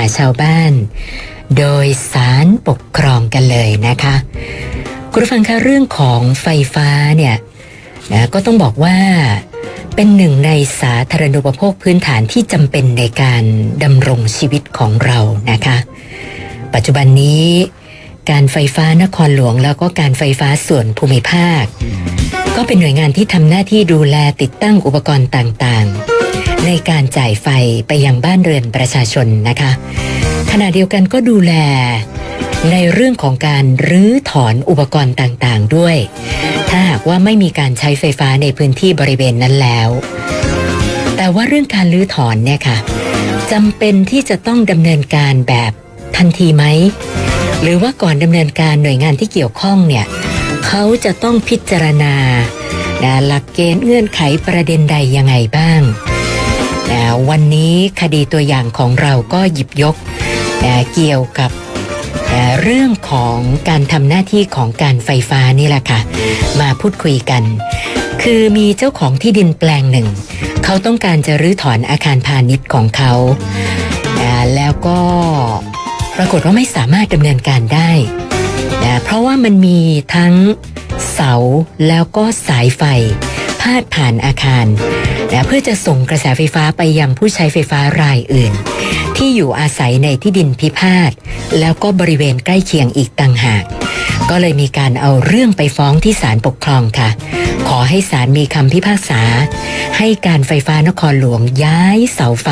าชาวบ้าน โดยสารปกครองกันเลยนะคะคุณฟังคะเรื่องของไฟฟ้าเนี่ยนะก็ต้องบอกว่าเป็นหนึ่งในสาธารณูปโภคพื้นฐานที่จำเป็นในการดำรงชีวิตของเรานะคะ ปัจจุบันนี้การไฟฟ้านครหลวงแล้วก็การไฟฟ้าส่วนภูมิภาค ก็เป็นหน่วยงานที่ทำหน้าที่ดูแลติดตั้งอุปกรณ์ต่างๆ ในการจ่ายไฟไปยังบ้านเรือนประชาชนนะคะ ขณะเดียวกันก็ดูแลในเรื่องของการรื้อถอนอุปกรณ์ต่างๆด้วย ถ้าหากว่าไม่มีการใช้ไฟฟ้าในพื้นที่บริเวณนั้นแล้ว แต่ว่าเรื่องการรื้อถอนเนี่ยค่ะจำเป็นที่จะต้องดำเนินการแบบทันทีไหม หรือว่าก่อนดำเนินการหน่วยงานที่เกี่ยวข้องเนี่ยเขาจะต้องพิจารณาหลักเกณฑ์เงื่อนไขประเด็นใดยังไงบ้าง นะวันนี้คดีตัวอย่างของเราก็หยิบยกนะเกี่ยวกับนะเรื่องของการทำหน้าที่ของการไฟฟ้านี่แหละค่ะ มาพูดคุยกัน คือมีเจ้าของที่ดินแปลงหนึ่ง เขาต้องการจะรื้อถอนอาคารพาณิชย์ของเขานะแล้วก็ปรากฏว่าไม่สามารถดำเนินการได้นะเพราะว่ามันมีทั้งเสาแล้วก็สายไฟ พาดผ่านอาคาร นะเพื่อจะส่งกระแสไฟฟ้าไปยังผู้ใช้ไฟฟ้ารายอื่น ที่อยู่อาศัยในที่ดินพิพาทแล้วก็บริเวณใกล้เคียงอีกต่างหาก ก็เลยมีการเอาเรื่องไปฟ้องที่ศาลปกครองค่ะ ขอให้ศาลมีคำพิพากษา ให้การไฟฟ้านครหลวงย้ายเสาไฟ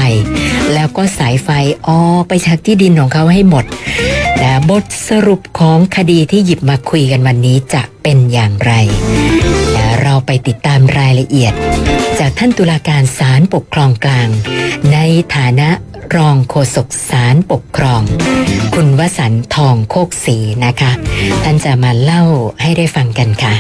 แล้วก็สายไฟออกไปจากที่ดินของเขาให้หมดนะบทสรุปของคดีที่หยิบมาคุยกันวันนี้จะเป็นอย่างไร เราไปติดตามรายละเอียด จากท่านตุลาการศาลปกครองกลาง ในฐานะรองโฆษกศาลปกครอง คุณวสันทองโคกศรีนะคะ ท่านจะมาเล่าให้ได้ฟังกันค่ะ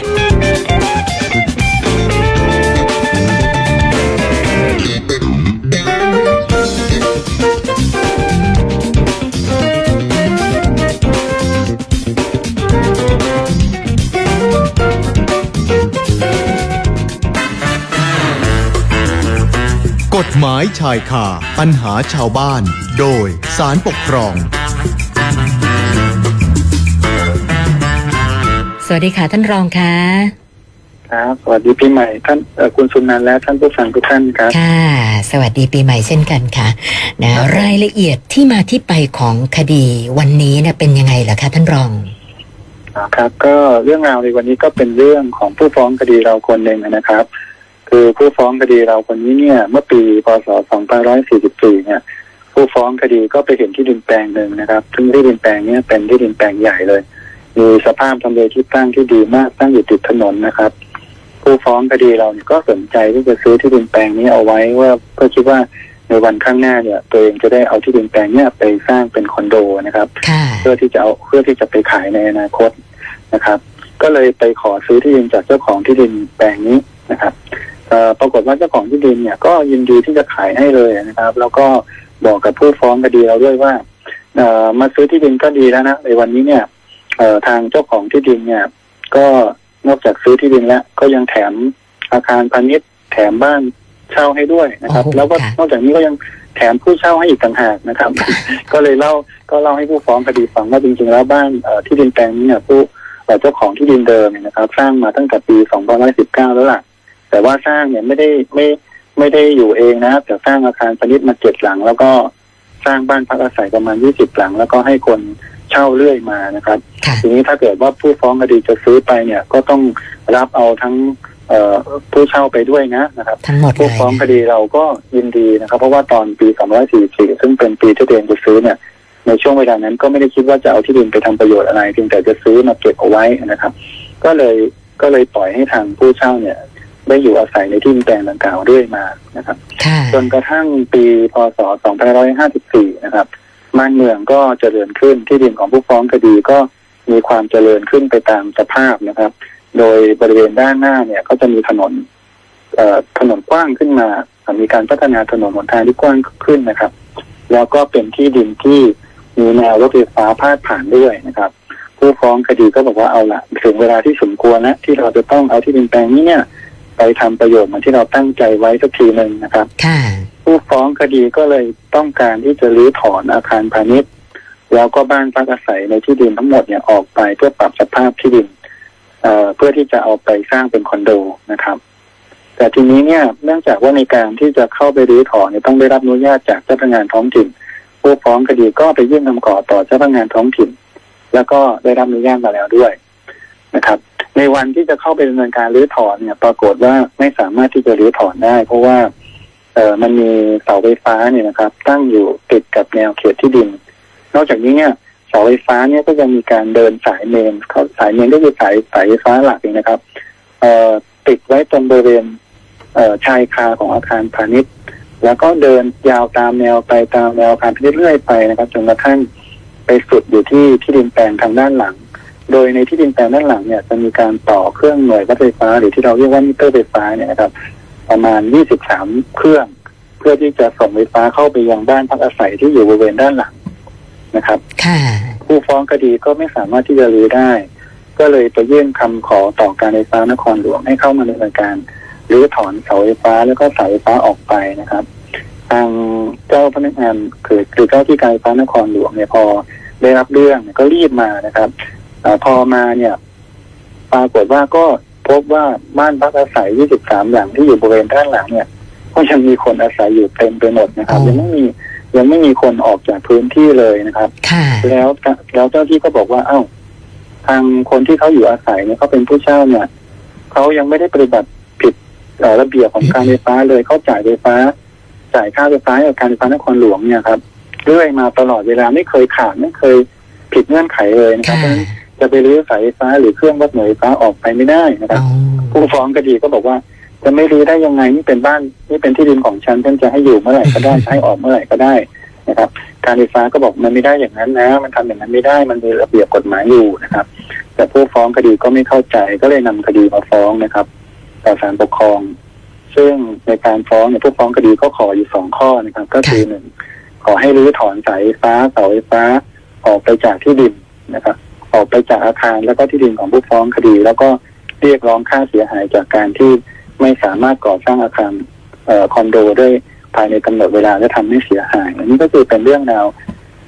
หมายชายคาปัญหาชาวบ้าน โดยสารปกครอง สวัสดีค่ะท่านรองค่ะครับสวัสดีปีใหม่ท่านเอ่อคุณสุนันท์และท่านผู้ฟังทุกท่านครับค่ะ สวัสดีปีใหม่เช่นกันค่ะนะครับผมรายละเอียดที่มาที่ไปของคดีวันนี้เนี่ยเป็นยังไงล่ะคะท่านรองอ่าครับ ก็เรื่องราวในวันนี้ก็เป็นเรื่องของผู้ฟ้องคดีเราคนหนึ่งนะครับ คือผู้ฟ้องคดีเราคนนี้เนี่ย เมื่อปีพศ 2544 เนี่ย ผู้ฟ้องคดีก็ไปเห็นที่ดินแปลงหนึ่งนะครับ ซึ่งที่ดินแปลงเนี้เป็นที่ดินแปลงใหญ่เลย มีสภาพทำเลที่ตั้งที่ดีมากตั้งอยู่ติดถนนนะครับ ผู้ฟ้องคดีเราเนี่ยก็สนใจที่จะซื้อที่ดินแปลงนี้เอาไว้ว่าเพื่อคิดว่าในวันข้างหน้าเนี่ยตัวเองจะได้เอาที่ดินแปลงเนี้ยไปสร้างเป็นคอนโดนะครับค่ะเพื่อที่จะเอาเพื่อที่จะไปขายในอนาคตนะครับ ก็เลยไปขอซื้อที่ดินจากเจ้าของที่ดินแปลงนี้นะครับเอ่อ ปรากฏว่าเจ้าของที่ดินเนี่ยก็ยินดีที่จะขายให้เลยนะครับ แล้วก็บอกกับผู้ฟ้องคดีเราด้วยว่าเอ่อมาซื้อที่ดินก็ดีแล้วนะในวันนี้เนี่ยเอ่อทางเจ้าของที่ดินเนี่ย ก็นอกจากซื้อที่ดินแล้ว ก็ยังแถมอาคารพาณิชย์แถมบ้านเช่าให้ด้วยนะครับโอ้โหแล้วก็ค่ะนอกจากนี้ก็ยังแถมผู้เช่าให้อีกต่างหากนะครับ ก็เลยเล่าก็เล่าให้ผู้ฟ้องคดีฟังว่าจริงๆแล้วบ้านเอ่อที่ดินแปลงนี้เนี่ยผู้เอ่อเจ้าของที่ดินเดิมเนี่ยนะครับ สร้างมาตั้งแต่ปี 2519 แล้วล่ะ แต่ว่าสร้างเนี่ยไม่ได้ไม่ไม่ได้อยู่เองนะครับแต่สร้างอาคารพาณิชย์มาเจ็ดหลัง แล้วก็สร้างบ้านพักอาศัยประมาณ20หลัง แล้วก็ให้คนเช่าเรื่อยมานะครับค่ะทีนี้ถ้าเกิดว่าผู้ฟ้องคดีจะซื้อไปเนี่ย ก็ต้องรับเอาทั้งเอ่อผู้เช่าไปด้วยนะนะครับทั้งหมดเลผู้ยฟ้องคนะดีเราก็ยินดีนะครับ เพราะว่าตอนปี2544 ซึ่งเป็นปีที่เดนจะซื้อเนี่ย ในช่วงเวลานั้นก็ไม่ได้คิดว่าจะเอาที่ดินไปทำประโยชน์อะไรเพียงแต่จะซื้อมาเก็บเอาไว้นะครับ ก็เลยก็เลยปล่อยให้ทางผู้เช่าเนี่ย ได้อยู่อาศัยในที่ดินแปลงดังกล่าวเรื่อยมานะครับค่ะจนกระทั่งปีพศ 2554 นะครับบ้านเมืองก็เจริญขึ้นที่ดินของผู้ฟ้องคดีก็มีความเจริญขึ้นไปตามสภาพนะครับ โดยบริเวณด้านหน้าเนี่ยก็จะมีถนนเอ่อถนนกว้างขึ้นมา มีการพัฒนาถนนหนทางที่กว้างขึ้นนะครับ แล้วก็เป็นที่ดินที่มีแนวรถไฟฟ้าพาดผ่านด้วยนะครับ ผู้ฟ้องคดีก็บอกว่าเอาละถึงเวลาที่สมควรแล้วที่เราจะต้องเอาที่ดินแปลงนี้เนี่ย ไปไปทำประโยชน์เหมือนที่เราตั้งใจไว้สักทีหนึ่งนะครับค่ะผู้ฟ้องคดีก็เลยต้องการที่จะรื้อถอนอาคารพาณิชย์แล้วก็บ้านพักอาศัยในที่ดินทั้งหมดเนี่ยออกไปเพื่อปรับสภาพที่ดินเอ่อเพื่อที่จะเอาไปสร้างเป็นคอนโดนะครับ แต่ทีนี้เนี่ยเนื่องจากว่าในการที่จะเข้าไปรื้อถอนเนี่ยต้องได้รับอนุญาตจากเจ้าพนักงานท้องถิ่น ผู้ฟ้องคดีก็ไปยื่นคำขอต่อเจ้าพนักงานท้องถิ่น แล้วก็ได้รับอนุญาตมาแล้วด้วยนะครับ ในวันที่จะเข้าไปดำเนินการรื้อถอนเนี่ย ปรากฏว่าไม่สามารถที่จะรื้อถอนได้ เพราะว่าเอ่อมันมีเสาไฟฟ้าเนี่ยนะครับ ตั้งอยู่ติดกับแนวเขตที่ดิน นอกจากนี้เนี่ยเสาไฟฟ้าเนี่ยก็ยังมีการเดินสายเมนเขาสายเมนก็คือสายสายไฟฟ้าหลักเองนะครับ เอ่อติดไว้ตรงบริเวณเอ่อชายคาของอาคารพาณิชย์ แล้วก็เดินยาวตามแนวไปตามแนวอาคารพาณิชย์เรื่อยไปนะครับจนกระทั่งไปสุดอยู่ที่ที่ดินแปลงทางด้านหลัง โดยในที่ดินแปลงด้านหลังเนี่ยจะมีการต่อเครื่องหน่วยวัดไฟฟ้า หรือที่เราเรียกว่ามิเตอร์ไฟฟ้าเนี่ยนะครับ ประมาณ 23 เครื่อง เพื่อที่จะส่งไฟฟ้าเข้าไปยังบ้านพักอาศัยที่อยู่บริเวณด้านหลังนะครับค่ะผู้ฟ้องคดีก็ไม่สามารถที่จะรื้อได้ ก็เลยไปยื่นคำขอต่อการไฟฟ้านครหลวงให้เข้ามาดำเนินการรื้อถอนเสาไฟฟ้าแล้วก็สายไฟฟ้าออกไปนะครับ ทางเจ้าพนักงานคือคือเจ้าที่การไฟฟ้านครหลวงเนี่ยพอได้รับเรื่องเนี่ยก็รีบมานะครับ อาพอมาเนี่ย ปรากฏว่าก็พบว่าบ้านพักอาศัย 23 หลังที่อยู่บริเวณด้านหลังเนี่ย ก็ยังมีคนอาศัยอยู่เต็มไปหมดนะครับอ๋อยังไม่มียังไม่มีคนออกจากพื้นที่เลยนะครับค่ะแล้วแล้วเจ้าที่ก็บอกว่า เอ้า ทางคนที่เขาอยู่อาศัยเนี่ยเขาเป็นผู้เช่าเนี่ยเขายังไม่ได้ปฏิบัติผิดเอ่อระเบียบของการไฟฟ้าเลยเขาจ่ายไฟฟ้า จ่ายค่าไฟฟ้าให้กับการไฟฟ้านครหลวงเนี่ยครับเรื่อยมาตลอดเวลาไม่เคยขาดไม่เคยผิดเงื่อนไขเลยนะครับ ค่ะเพราะฉะนั้นจะไปรื้อสายไฟฟ้าหรือเครื่องวัดหน่วยไฟฟ้าออกไปไม่ได้นะครับอ๋อผู้ฟ้องคดีก็บอกว่า จะไม่รื้อได้ยังไงนี่เป็นบ้านนี่เป็นที่ดินของฉันฉันจะให้อยู่เมื่อไหร่ก็ได้จะให้ออกเมื่อไหร่ก็ได้นะครับ การไฟฟ้าก็บอกมันไม่ได้อย่างนั้นนะ มันทำอย่างนั้นไม่ได้มันมีระเบียบกฎหมายอยู่นะครับ แต่ผู้ฟ้องคดีก็ไม่เข้าใจก็เลยนำคดีมาฟ้องนะครับต่อศาลปกครอง ซึ่งในการฟ้องเนี่ยผู้ฟ้องคดีก็ขออยู่สองข้อนะครับ ก็คือหนึ่งขอให้รื้อถอนสายไฟฟ้าเสาไฟฟ้าออกไปจากที่ดินนะครับ ออกไปจากอาคารแล้วก็ที่ดินของผู้ฟ้องคดี แล้วก็เรียกร้องค่าเสียหายจากการที่ไม่สามารถก่อสร้างอาคารเอ่อคอนโดได้ภายในกำหนดเวลาและทำให้เสียหายอันนี้ก็คือเป็นเรื่องราว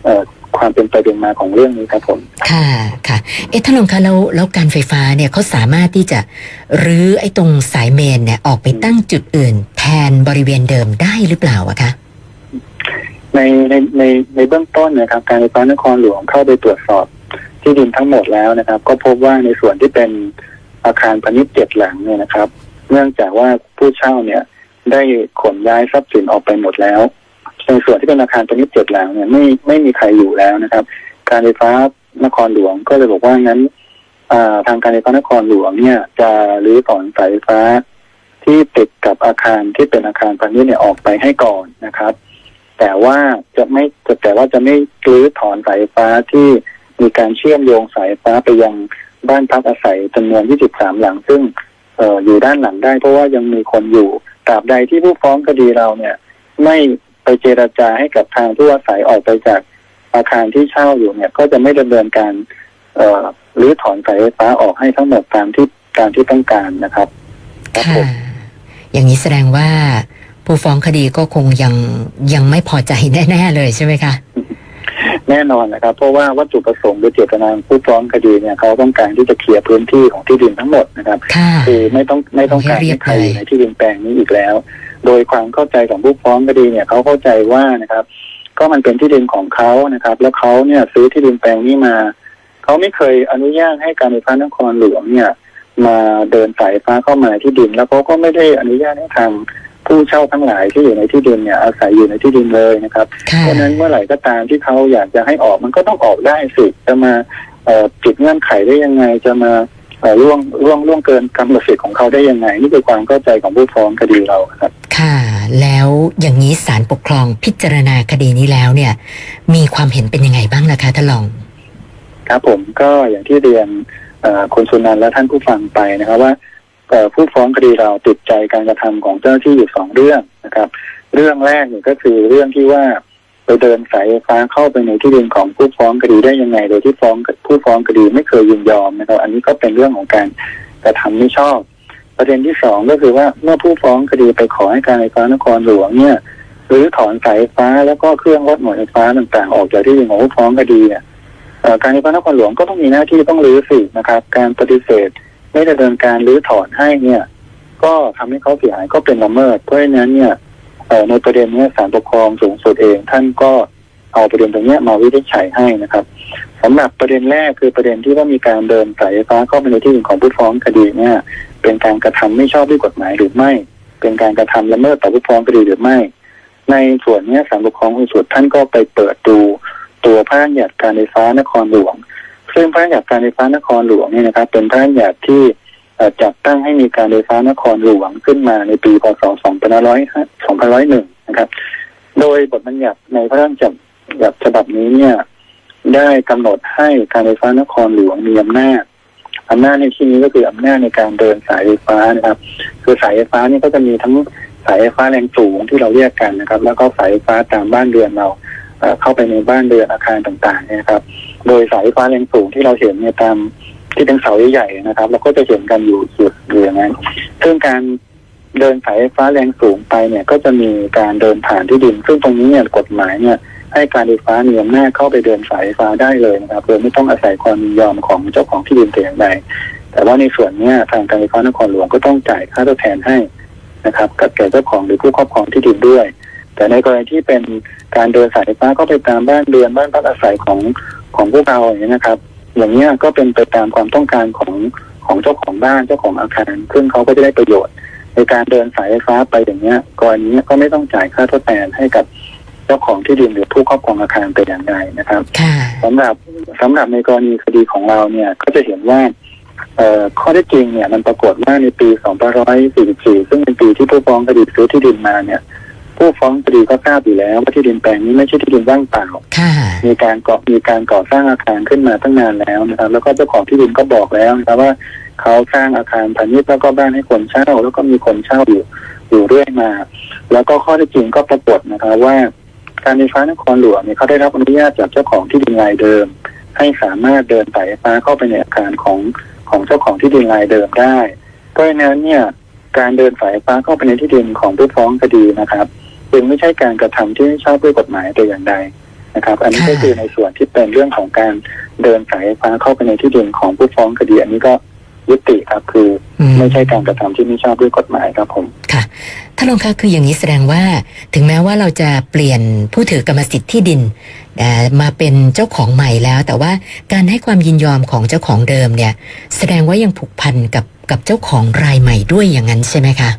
เอ่อความเป็นไปเป็นมาของเรื่องนี้ครับผม ค่ะค่ะ เอ๊ะท่านรองคะแล้วแล้วการไฟฟ้าเนี่ยเขาสามารถที่จะรื้อไอ้ตรงสายเมนเนี่ยออกไปตั้งจุดอื่น แทนบริเวณเดิมได้หรือเปล่าอะคะในในในในเบื้องต้นนะครับ การไฟฟ้านครหลวงเข้าไปตรวจสอบ ที่ดินทั้งหมดแล้วนะครับ ก็พบว่าในส่วนที่เป็นอาคารพาณิชย์เจ็ดหลังเนี่ยนะครับ เนื่องจากว่าผู้เช่าเนี่ยได้ขนย้ายทรัพย์สินออกไปหมดแล้ว ในส่วนที่เป็นอาคารพาณิชย์เจ็ดหลังเนี่ยไม่ไม่มีใครอยู่แล้วนะครับ การไฟฟ้านครหลวงก็เลยบอกว่างั้นทางการไฟฟ้านครหลวงเนี่ย จะรื้อถอนสายไฟฟ้า ที่ติดกับอาคารที่เป็นอาคารพาณิชย์เนี่ยออกไปให้ก่อนนะครับ แต่ว่าจะไม่แต่ว่าจะไม่รื้อถอนสายไฟฟ้าที่ มีการเชื่อมโยงสายฟ้าไปยังบ้านพักอาศัยจำนวน 23 หลัง ซึ่งออยู่ด้านหลังได้เพราะว่ายังมีคนอยู่ตราบใดที่ผู้ฟ้องคดีเราเนี่ย ไม่ไปเจราจาให้กับทางผู้อาศัยออกไปจากอาคารที่เช่าอยู่เนี่ย ก็จะไม่ดำเนินการเอ่อรื้อถอนสายไฟฟ้าออกให้ทั้งหมดตามที่ตามที่ต้องการนะครับค่ะอย่างนี้แสดงว่าผู้ฟ้องคดีก็คงยังยังไม่พอใจแน่ ๆ เลยใช่ไหมคะ แน่นอนนะครับ เพราะว่าวัตถุประสงค์หรือเจตนาของผู้ฟ้องคดีเนี่ยเขาต้องการที่จะเคลียร์พื้นที่ของที่ดินทั้งหมดนะครับค่ะคือไม่ต้องไม่ต้องการให้เรียให้บใครอยู่เลยในที่ดินแปลงนี้อีกแล้ว โดยความเข้าใจของผู้ฟ้องคดีเนี่ยเขาเข้าใจว่านะครับ ก็มันเป็นที่ดินของเขานะครับ แล้วเขาเนี่ยซื้อที่ดินแปลงนี้มาเขาไม่เคยอนุญาตให้การไฟฟ้านครหลวงเนี่ย มาเดินสายฟ้าเข้ามาที่ดิน แล้วเขาก็ไม่ได้อนุญาตให้ทาง ผู้เช่าทั้งหลายที่อยู่ในที่ดินเนี่ยอาศัยอยู่ในที่ดินเลยนะครับค่ะเพราะฉะนั้นเมื่อไหร่ก็ตามที่เขาอยากจะให้ออกมันก็ต้องออกได้สิจะมาเอ่อปิดเงื่อนไขได้ยังไงจะมาเอ่อล่วงล่วงล่วงเกินกำหนดสิทธิ์ของเขาได้ยังไง นี่คือความเข้าใจของผู้ฟ้องคดีเราครับ ค่ะ แล้วอย่างนี้ศาลปกครองพิจารณาคดีนี้แล้วเนี่ย มีความเห็นเป็นยังไงบ้างล่ะคะท่านรอง ครับผมก็อย่างที่เรียนเอ่อคุณสุนันท์และท่านผู้ฟังไปนะครับว่าเอ่อ ผู้ฟ้องคดีเราติดใจการกระทำของเจ้าหน้าที่อยู่สองเรื่องนะครับ เรื่องแรกเนี่ยก็คือเรื่องที่ว่าไปเดินสายไฟฟ้าเข้าไปในที่ดินของผู้ฟ้องคดีได้ยังไง โดยที่ฟ้องผู้ฟ้องคดีไม่เคยยินยอมนะครับ อันนี้ก็เป็นเรื่องของการกระทำไม่ชอบ ประเด็นที่สองก็คือว่าเมื่อผู้ฟ้องคดีไปขอให้การไฟฟ้านครหลวงเนี่ยหรือถอนสายฟ้าแล้วก็เครื่องวัดหน่วยไฟฟ้าต่างๆ ออกจากที่ดินของผู้ฟ้องคดีเนี่ยเอ่อการไฟฟ้านครหลวงก็ต้องมีหน้าที่ต้องรื้อสินะครับ การปฏิเสธ ไม่ดำเนินการรื้อถอนให้เนี่ย ก็ทำให้เขาเสียหายก็เป็นละเมิด เพราะฉะนั้นเนี่ยในประเด็นนี้ศาลปกครองสูงสุดเอง ท่านก็เอาประเด็นตรงนี้มาวินิจฉัยให้นะครับสำหรับประเด็นแรกคือประเด็นที่ว่ามีการเดินสายไฟฟ้าเข้าไปในที่ดินของผู้ฟ้องคดีเนี่ย เป็นการกระทำไม่ชอบด้วยกฎหมายหรือไม่ เป็นการกระทำละเมิดต่อผู้ฟ้องคดีหรือไม่ ในส่วนนี้ศาลปกครองสูงสุดท่านก็ไปเปิดดูตัวพระราชบัญญัติการไฟฟ้านครหลวง ซึ่งพระราชบัญญัติการไฟฟ้านครหลวงเนี่ยนะครับ เป็นพระราชบัญญัติที่จัดตั้งให้มีการไฟฟ้านครหลวงขึ้นมาในปีพศ 2501 นะครับ โดยบทบัญญัติในพระราชบัญญัติฉบับนี้เนี่ยได้กำหนดให้การไฟฟ้านครหลวงมีอำนาจอำนาจในที่นี้ก็คืออำนาจในการเดินสายไฟฟ้านะครับ คือสายไฟฟ้านี่ก็จะมีทั้งสายไฟฟ้าแรงสูงที่เราเรียกกันนะครับ แล้วก็สายไฟฟ้าตามบ้านเรือนเราเข้าไปในบ้านเรือนอาคารต่างๆนะครับ โดยสายไฟฟ้าแรงสูงที่เราเห็นเนี่ยตามที่เป็นเสาใหญ่ๆนะครับเราก็จะเห็นกันอยู่สุดอยู่อย่างนั้นซึ่งการเดินสายไฟฟ้าแรงสูงไปเนี่ย ก็จะมีการเดินผ่านที่ดิน ซึ่งตรงนี้เนี่ยกฎหมายเนี่ย ให้การไฟฟ้ามีอำนาจเข้าไปเดินสายไฟฟ้าได้เลยนะครับโดยไม่ต้องอาศัยความยินยอมของเจ้าของที่ดินแต่อย่างใดแต่ว่าในส่วนเนี้ยทางการไฟฟ้านครหลวงก็ต้องจ่ายค่าทดแทนให้นะครับ กับแก่เจ้าของหรือผู้ครอบครองที่ดินด้วย แต่ในกรณีที่เป็นการเดินสายไฟฟ้าก็ไปตามบ้านเรือนบ้านพักอาศัยของ ของพวกเราอย่างนี้ยนะครับ อย่างเนี้ยก็เป็นไปตามความต้องการของของเจ้าของบ้านเจ้าของอาคารซึ่งเขาก็จะได้ประโยชน์ ในการเดินสายไฟฟ้าไปอย่างเนี้ยกรณีเนี้ยก็ไม่ต้องจ่ายค่าทดแทนให้กับเจ้าของที่ดินหรือผู้ครอบครองอาคารแต่อย่างใดนะครับค่ะสำหรับสำหรับในกรณีคดีของเราเนี่ยก็จะเห็นว่าเอ่อข้อเท็จจริงเนี่ยมันปรากฏว่าในปี 2544 ซึ่งเป็นปีที่ผู้ฟ้องคดีซื้อที่ดินมาเนี่ย ผู้ฟ้องคดีก็ทราบอยู่แล้วว่าที่ดินแปลงนี้ไม่ใช่ที่ดินว่างเปล่า ค่ะมีการก่อมีการก่อสร้างอาคารขึ้นมาตั้งนานแล้วนะครับ แล้วก็เจ้าของที่ดินก็บอกแล้วนะครับว่าเขาสร้างอาคารพาณิชย์แล้วก็บ้านให้คนเช่า แล้วก็มีคนเช่าอยู่อยู่เรื่อยมา แล้วก็ข้อเท็จจริงก็ปรากฏนะครับว่า การไฟฟ้านครหลวงเนี่ยเขาได้รับอนุญาตจากเจ้าของที่ดินรายเดิม ให้สามารถเดินสายไฟฟ้าเข้าไปในอาคารของของเจ้าของที่ดินรายเดิมได้เพราะฉะนั้นเนี่ยการเดินสายไฟฟ้าเข้าไปในที่ดินของผู้ฟ้องคดีนะครับ จึงไม่ใช่การกระทำที่ไม่ชอบด้วยกฎหมายแต่อย่างใดนะครับ อันนี้ก็คือในส่วนที่เป็นเรื่องของการเดินสายไฟฟ้าเข้าไปในที่ดินของผู้ฟ้องคดีอันนี้ก็ยุติครับคือไม่ใช่การกระทำที่ไม่ชอบด้วยกฎหมายครับผมค่ะท่านรองคะคืออย่างนี้แสดงว่า ถึงแม้ว่าเราจะเปลี่ยนผู้ถือกรรมสิทธิ์ที่ดินมาเป็นเจ้าของใหม่แล้ว แต่ว่าการให้ความยินยอมของเจ้าของเดิมเนี่ย แสดงว่ายังผูกพันกับกับเจ้าของรายใหม่ด้วยอย่างนั้นใช่ไหมคะ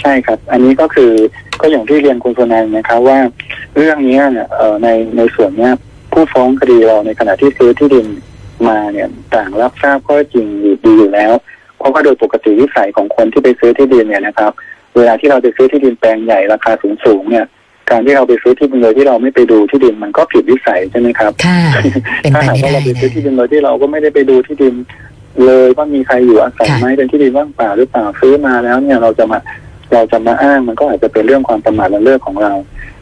ใช่ครับ อันนี้ก็คือก็อย่างที่เรียนคุณสุนันท์นะครับว่า เรื่องเนี้ยเนี่ยเอ่อในในส่วนเนี้ยผู้ฟ้องคดีเราในขณะที่ซื้อที่ดินมาเนี่ยต่างรับทราบข้อจริงอยู่ดีอยู่แล้ว เพราะว่าโดยปกติวิสัยของคนที่ไปซื้อที่ดินเนี่ยนะครับ เวลาที่เราไปซื้อที่ดินแปลงใหญ่ราคาสูงสูงๆเนี่ย การที่เราไปซื้อที่ดินโดยที่เราไม่ไปดูที่ดินมันก็ผิดวิสัยใช่ไหมครับค่ะเป็นถ้าไปหากไม่ว่าได้เราไปนะซื้อที่ดินโดยที่เราก็ไม่ได้ไปดูที่ดินเลยว่ามีใครอยู่อาศัยค่ะไหมเป็นที่ดินว่างเปล่าหรือเปล่าซื้อมาแล้วเนี่ยเราจะมา เราจะมาอ้างมันก็อาจจะเป็นเรื่องความประมาทและเลิกของเรา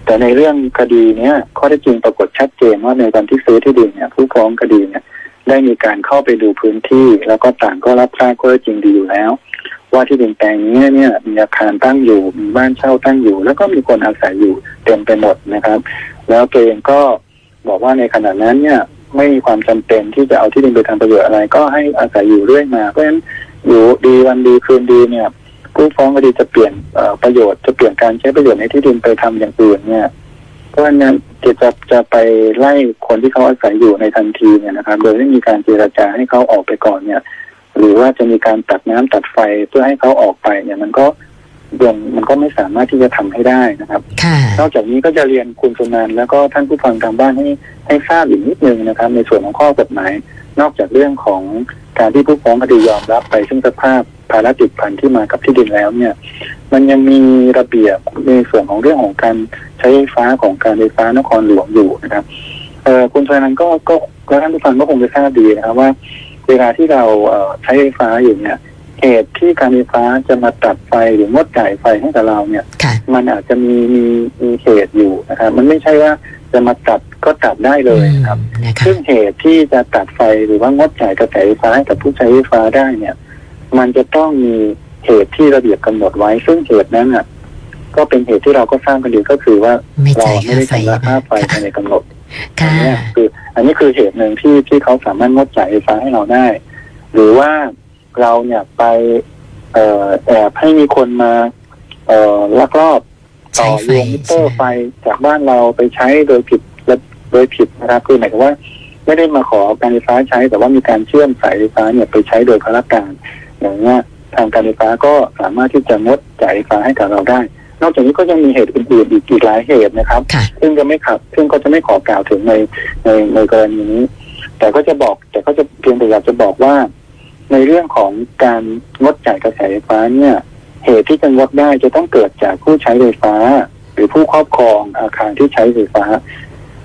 แต่ในเรื่องคดีเนี้ยข้อเท็จจริงปรากฏชัดเจนว่าในวันที่ซื้อที่ดินเนี่ยผู้ฟ้องคดีเนี่ยได้มีการเข้าไปดูพื้นที่ แล้วก็ต่างก็รับทราบข้อเท็จจริงดีอยู่แล้ว ว่าที่ดินแปลงนี้เนี่ยมีอาคารตั้งอยู่มีบ้านเช่าตั้งอยู่ แล้วก็มีคนอาศัยอยู่เต็มไปหมดนะครับ แล้วตัวเองก็บอกว่าในขณะนั้นเนี่ยไม่มีความจำเป็นที่จะเอาที่ดินไปทำประโยชน์อะไร ก็ให้อาศัยอยู่เรื่อยมาเพราะฉะนั้นอยู่ดีวันดีคืนดีเนี่ย ผู้ฟ้องคดีจะเปลี่ยนเอ่อประโยชน์จะเปลี่ยนการใช้ประโยชน์ในที่ดินไปทำอย่างอื่นเนี่ยเพราะฉะนั้นจะจะจะไปไล่คนที่เขาอาศัยอยู่ในทันทีเนี่ยนะครับ โดยไม่มีการเจรจาให้เขาออกไปก่อนเนี่ย หรือว่าจะมีการตัดน้ำตัดไฟเพื่อให้เขาออกไปเนี่ยมันก็ยังมันก็ไม่สามารถที่จะทำให้ได้นะครับค่ะนอกจากนี้ก็จะเรียนคุณสุนันท์แล้วก็ท่านผู้ฟังทางบ้านให้ให้ทราบอีกนิดนึงนะครับ ในส่วนของข้อกฎหมาย นอกจากเรื่องของการที่ผู้ฟ้องคดียอมรับไปซึ่งสภาพภาระติดพันที่มากับที่ดินแล้วเนี่ย มันยังมีระเบียบในส่วนของเรื่องของการใช้ไฟฟ้าของการไฟฟ้านครหลวงอยู่นะครับเอ่อคุณสุนันท์ก็ก็ก็ท่านผู้ฟังก็คงจะทราบดีนะครับว่า เวลาที่เราเอ่อใช้ไฟฟ้าอยู่เนี่ยเหตุที่การไฟฟ้าจะมาตัดไฟหรืองดจ่ายไฟให้กับเราเนี่ยค่ะมันอาจจะมีมีมีเหตุอยู่นะครับมันไม่ใช่ว่า จะมาตัดก็ตัดได้เลยนะครับอืมนะคะซึ่งเหตุที่จะตัดไฟหรือว่างดจ่ายกระแสไฟฟ้าให้กับผู้ใช้ไฟฟ้าได้เนี่ย มันจะต้องมีเหตุที่ระเบียบกำหนดไว้ ซึ่งเหตุนั้นอะ ก็เป็นเหตุที่เราก็ทราบกันดีก็คือว่าไม่เราจ่ายไม่ค่าได้ไฟชำระค่าไฟค่ะภายในกำหนด อันค่ะเนี้ยคืออันนี้คือเหตุหนึ่งที่ที่เขาสามารถงดจ่ายไฟฟ้าให้เราได้ หรือว่าเราเนี่ยไปเอ่อแอบให้มีคนมาเอ่อลักลอบ ต่ใช้อไฟโยงมิเตอร์ใช่ไฟจากบ้านเราไปใช้โดยผิดและโดยผิดนะครับคือหมายถึงว่า ไม่ได้มาขอการไฟฟ้าใช้ แต่ว่ามีการเชื่อมสายไฟฟ้าเนี่ยไปใช้โดยพลการอย่างเงี้ยทางการไฟฟ้าก็สามารถที่จะงดจ่ายไฟฟ้าให้กับเราได้ นอกจากนี้ก็ยังมีเหตุอื่นๆอีกอีกหลายเหตุนะครับค่ะซึ่งจะไม่ขับ ซึ่งก็จะไม่ขอกล่าวถึงในในในกรณีนี้ แต่ก็จะบอก แต่ก็จะเพียงแต่อยากจะบอกว่า ในเรื่องของการงดจ่ายกระแสไฟฟ้าเนี่ย เหตุที่จะงดได้จะต้องเกิดจากผู้ใช้ไฟฟ้า หรือผู้ครอบครองอาคารที่ใช้ไฟฟ้า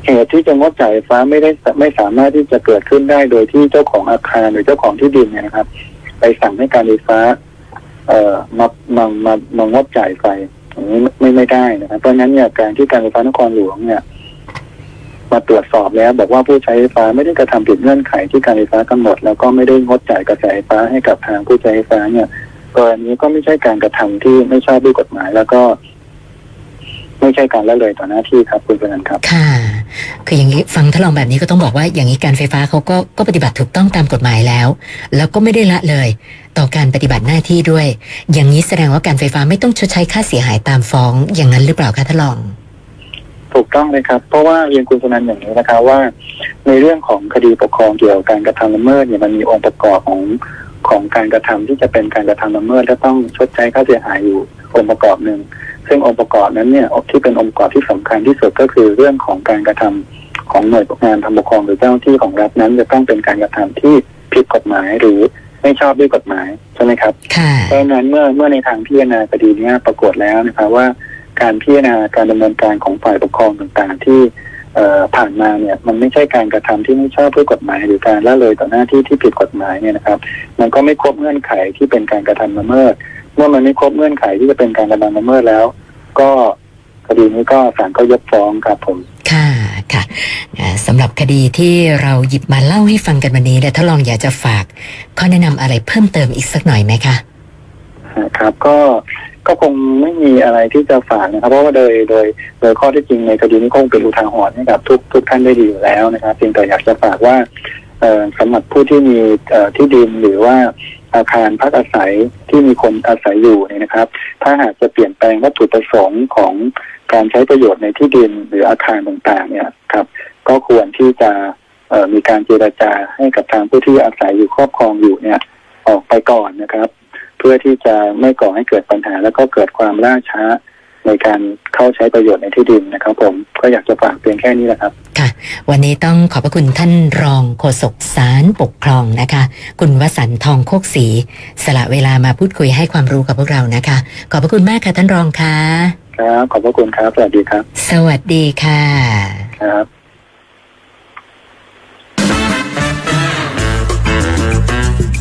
เหตุที่จะงดจ่ายไฟฟ้าไม่ได้ไม่สามารถที่จะเกิดขึ้นได้โดยที่เจ้าของอาคารหรือเจ้าของที่ดินเนี่ยนะครับ ไปสั่งให้การไฟฟ้า เอ่อมามามามางดจ่ายไฟอย่างนี้ไม่ไม่ได้นะครับ เพราะฉะนั้นเนี่ยการที่การไฟฟ้านครหลวงเนี่ยมาตรวจสอบแล้ว บอกว่าผู้ใช้ไฟฟ้าไม่ได้กระทำผิดเงื่อนไขที่การไฟฟ้ากำหนด แล้วก็ไม่ได้งดจ่ายกระแสไฟฟ้าให้กับทางผู้ใช้ไฟฟ้าเนี่ย กรณีก็ไม่ใช่การกระทำที่ไม่ชอบด้วยกฎหมาย แล้วก็ ไม่ใช่การละเลยต่อหน้าที่ครับคุณปนันท์ครับ ค่ะ คืออย่างนี้ฟังท่านรองแบบนี้ก็ต้องบอกว่าอย่างนี้การไฟฟ้าเขาก็ก็ปฏิบัติถูกต้องตามกฎหมายแล้ว แล้วก็ไม่ได้ละเลย ต่อการปฏิบัติหน้าที่ด้วย อย่างนี้แสดงว่าการไฟฟ้าไม่ต้องชดใช้ค่าเสียหายตามฟ้องอย่างนั้นหรือเปล่าคะท่านรองถูกต้องเลยครับ เพราะว่าเรียนคุณสนันอย่างนี้นะคะว่า ในเรื่องของคดีปกครองเกี่ยวกับการกระทำละเมิดเนี่ยมันมีองค์ประกอบของ ของการกระทำที่จะเป็นการกระทำละเมิดและต้องชดใช้ค่าเสียหายอยู่องค์ประกอบหนึ่งซึ่งองค์ประกอบนั้นเนี่ยที่เป็นองค์ประกอบที่สำคัญที่สุดก็คือเรื่องของการกระทำของหน่วยงานทำปกครองหรือเจ้าหน้าที่ของรัฐนั้น จะต้องเป็นการกระทำที่ผิดกฎหมายหรือไม่ชอบด้วยกฎหมายใช่ไหมครับค่ะเพราะฉะนั้นเมื่อเมื่อในทางพิจารณาคดีเนี้ยปรากฏแล้วนะครับว่า การพิจารณาการดำเนินการของฝ่ายปกครองต่างๆ ที่เอ่อ ผ่านมาเนี่ยมันไม่ใช่การกระทำที่ไม่ชอบด้วยกฎหมาย หรือการละเลยต่อหน้าที่ที่ผิดกฎหมายเนี่ยนะครับ มันก็ไม่ครบเงื่อนไขที่เป็นการกระทำละเมิด เมื่อมันไม่ครบเงื่อนไขที่จะเป็นการกระทำละเมิดแล้ว ก็คดีนี้ก็ศาลก็ยกฟ้องครับผมค่ะค่ะอ่าสำหรับคดีที่เราหยิบมาเล่าให้ฟังกันวันนี้เนี่ยถ้าลองอยากจะฝากข้อแนะนำอะไรเพิ่มเติมอีกสักหน่อยไหมคะนะครับก็ ก็คงไม่มีอะไรที่จะฝากนะครับ เพราะว่าโดยโดยโดยข้อที่จริงในคดีนี้คงเป็นอุทาหรณ์ให้กับทุกทุกท่านได้ดีอยู่แล้วนะครับเพียงแต่อยากจะฝากว่าสำหรับผู้ที่มีที่ดินหรือว่าอาคารพักอาศัยที่มีคนอาศัยอยู่เนี่ยนะครับ ถ้าหากจะเปลี่ยนแปลงวัตถุประสงค์ของการใช้ประโยชน์ในที่ดินหรืออาคารต่างๆ เนี่ยครับ ก็ควรที่จะมีการเจรจาให้กับทางผู้ที่อาศัยอยู่ครอบครองอยู่เนี่ย ออกไปก่อนนะครับ พื่อที่จะไม่ก่อให้เกิดปัญหา แล้วก็เกิดความล่าช้าในการเข้าใช้ประโยชน์ในที่ดินนะครับผมก็อยากจะฝากเพียงแค่นี้แหละครับ ค่ะ วันนี้ต้องขอบพระคุณท่านรองโฆษกสารปกครองนะคะ คุณวสันต์ทองโคกศรีสละเวลามาพูดคุยให้ความรู้กับพวกเรานะคะ ขอบพระคุณมากค่ะท่านรองค่ะครับขอบพระคุณครับ สวัสดีครับ สวัสดีค่ะ ครับ